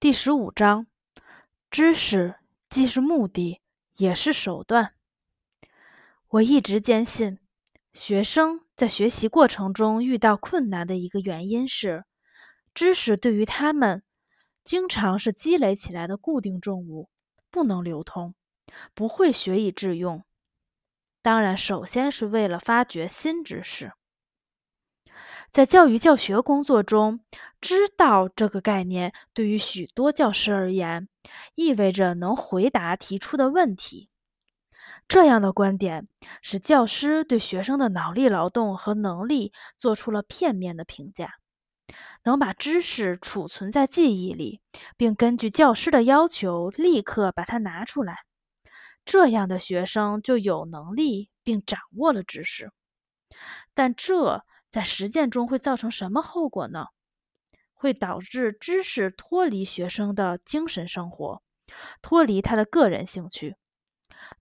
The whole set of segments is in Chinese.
第十五章：知识既是目的，也是手段。我一直坚信，学生在学习过程中遇到困难的一个原因是，知识对于他们经常是积累起来的固定重物，不能流通，不会学以致用。当然，首先是为了发掘新知识。在教育教学工作中，“知道”这个概念对于许多教师而言，意味着能回答提出的问题。这样的观点使教师对学生的脑力劳动和能力做出了片面的评价。能把知识储存在记忆里，并根据教师的要求立刻把它拿出来，这样的学生就有能力并掌握了知识。但这。在实践中会造成什么后果呢？会导致知识脱离学生的精神生活，脱离他的个人兴趣。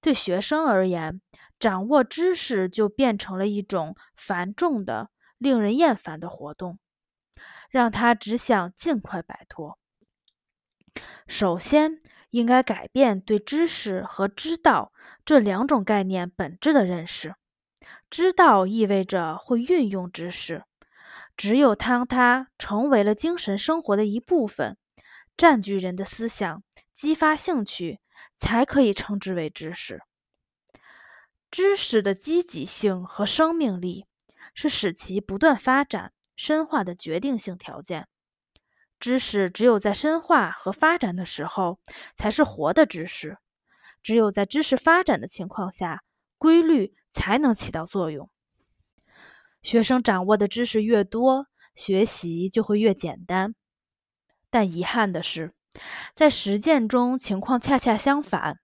对学生而言，掌握知识就变成了一种繁重的、令人厌烦的活动，让他只想尽快摆脱。首先，应该改变对知识和知道这两种概念本质的认识。知道意味着会运用知识，只有当它成为了精神生活的一部分，占据人的思想，激发兴趣，才可以称之为知识。知识的积极性和生命力是使其不断发展、深化的决定性条件。知识只有在深化和发展的时候，才是活的知识；只有在知识发展的情况下，规律。才能起到作用。学生掌握的知识越多，学习就会越简单。但遗憾的是，在实践中情况恰恰相反。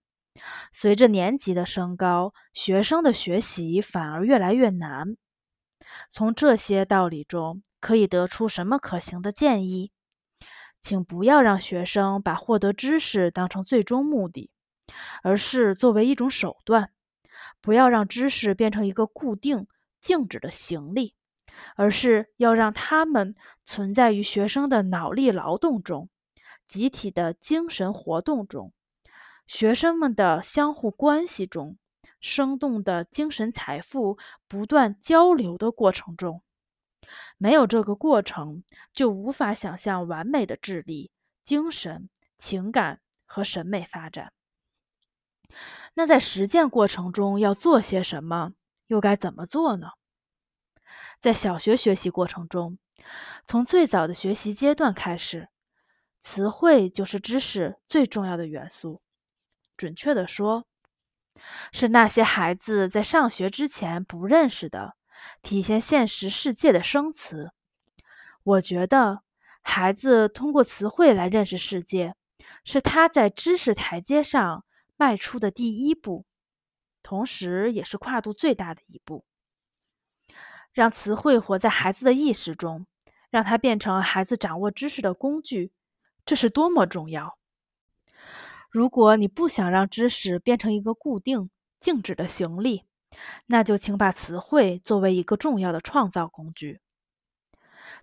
随着年级的升高，学生的学习反而越来越难。从这些道理中可以得出什么可行的建议？请不要让学生把获得知识当成最终目的，而是作为一种手段。不要让知识变成一个固定、静止的行李，而是要让他们存在于学生的脑力劳动中、集体的精神活动中、学生们的相互关系中、生动的精神财富不断交流的过程中。没有这个过程，就无法想象完美的智力、精神、情感和审美发展。那在实践过程中要做些什么，又该怎么做呢？在小学学习过程中，从最早的学习阶段开始，词汇就是知识最重要的元素。准确的说，是那些孩子在上学之前不认识的、体现现实世界的生词。我觉得，孩子通过词汇来认识世界，是他在知识台阶上。迈出的第一步，同时也是跨度最大的一步。让词汇活在孩子的意识中，让它变成孩子掌握知识的工具，这是多么重要！如果你不想让知识变成一个固定、静止的行李，那就请把词汇作为一个重要的创造工具。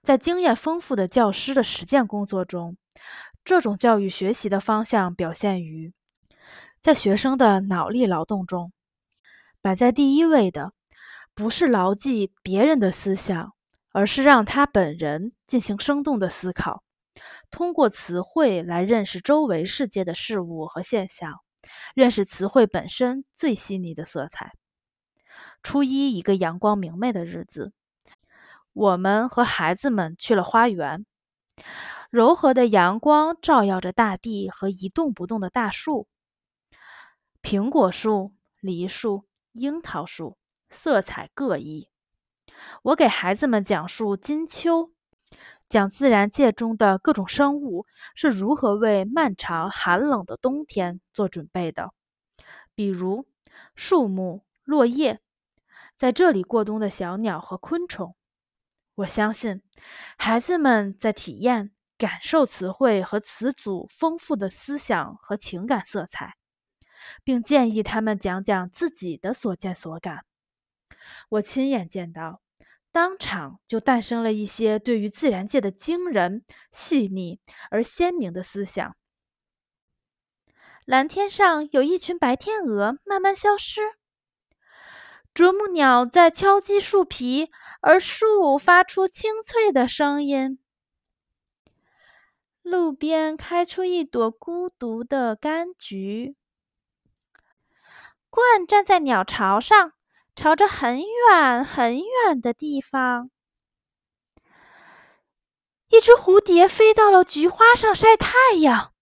在经验丰富的教师的实践工作中，这种教育学习的方向表现于。在学生的脑力劳动中，摆在第一位的不是牢记别人的思想，而是让他本人进行生动的思考，通过词汇来认识周围世界的事物和现象，认识词汇本身最细腻的色彩。初一一个阳光明媚的日子，我们和孩子们去了花园，柔和的阳光照耀着大地和一动不动的大树。苹果树、梨树、樱桃树，色彩各异。我给孩子们讲述金秋，讲自然界中的各种生物是如何为漫长寒冷的冬天做准备的，比如树木、落叶，在这里过冬的小鸟和昆虫。我相信，孩子们在体验、感受词汇和词组丰富的思想和情感色彩。并建议他们讲讲自己的所见所感。我亲眼见到，当场就诞生了一些对于自然界的惊人、细腻而鲜明的思想。蓝天上有一群白天鹅慢慢消失，啄木鸟在敲击树皮，而树发出清脆的声音。路边开出一朵孤独的柑橘。鹳站在鸟巢上，朝着很远很远的地方。一只蝴蝶飞到了菊花上晒太阳。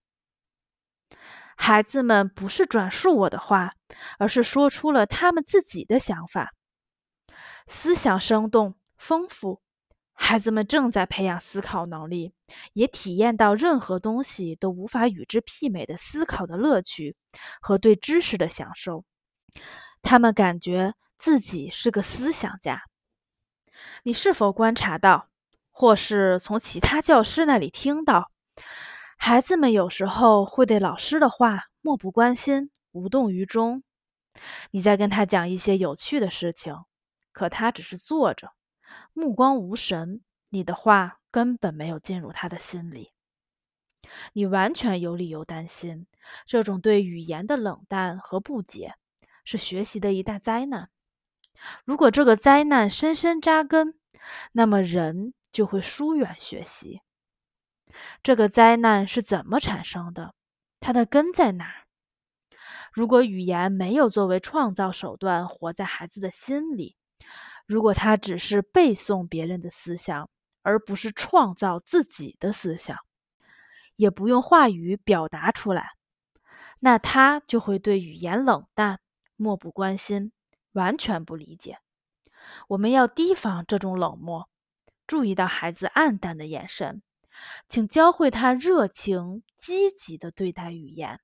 孩子们不是转述我的话，而是说出了他们自己的想法。思想生动丰富，孩子们正在培养思考能力，也体验到任何东西都无法与之媲美的思考的乐趣和对知识的享受。他们感觉自己是个思想家。你是否观察到，或是从其他教师那里听到，孩子们有时候会对老师的话漠不关心、无动于衷？你在跟他讲一些有趣的事情，可他只是坐着，目光无神，你的话根本没有进入他的心里。你完全有理由担心这种对语言的冷淡和不解。是学习的一大灾难。如果这个灾难深深扎根，那么人就会疏远学习。这个灾难是怎么产生的？它的根在哪？如果语言没有作为创造手段活在孩子的心里，如果他只是背诵别人的思想，而不是创造自己的思想，也不用话语表达出来，那他就会对语言冷淡。漠不关心，完全不理解。我们要提防这种冷漠，注意到孩子暗淡的眼神，请教会他热情、积极的对待语言。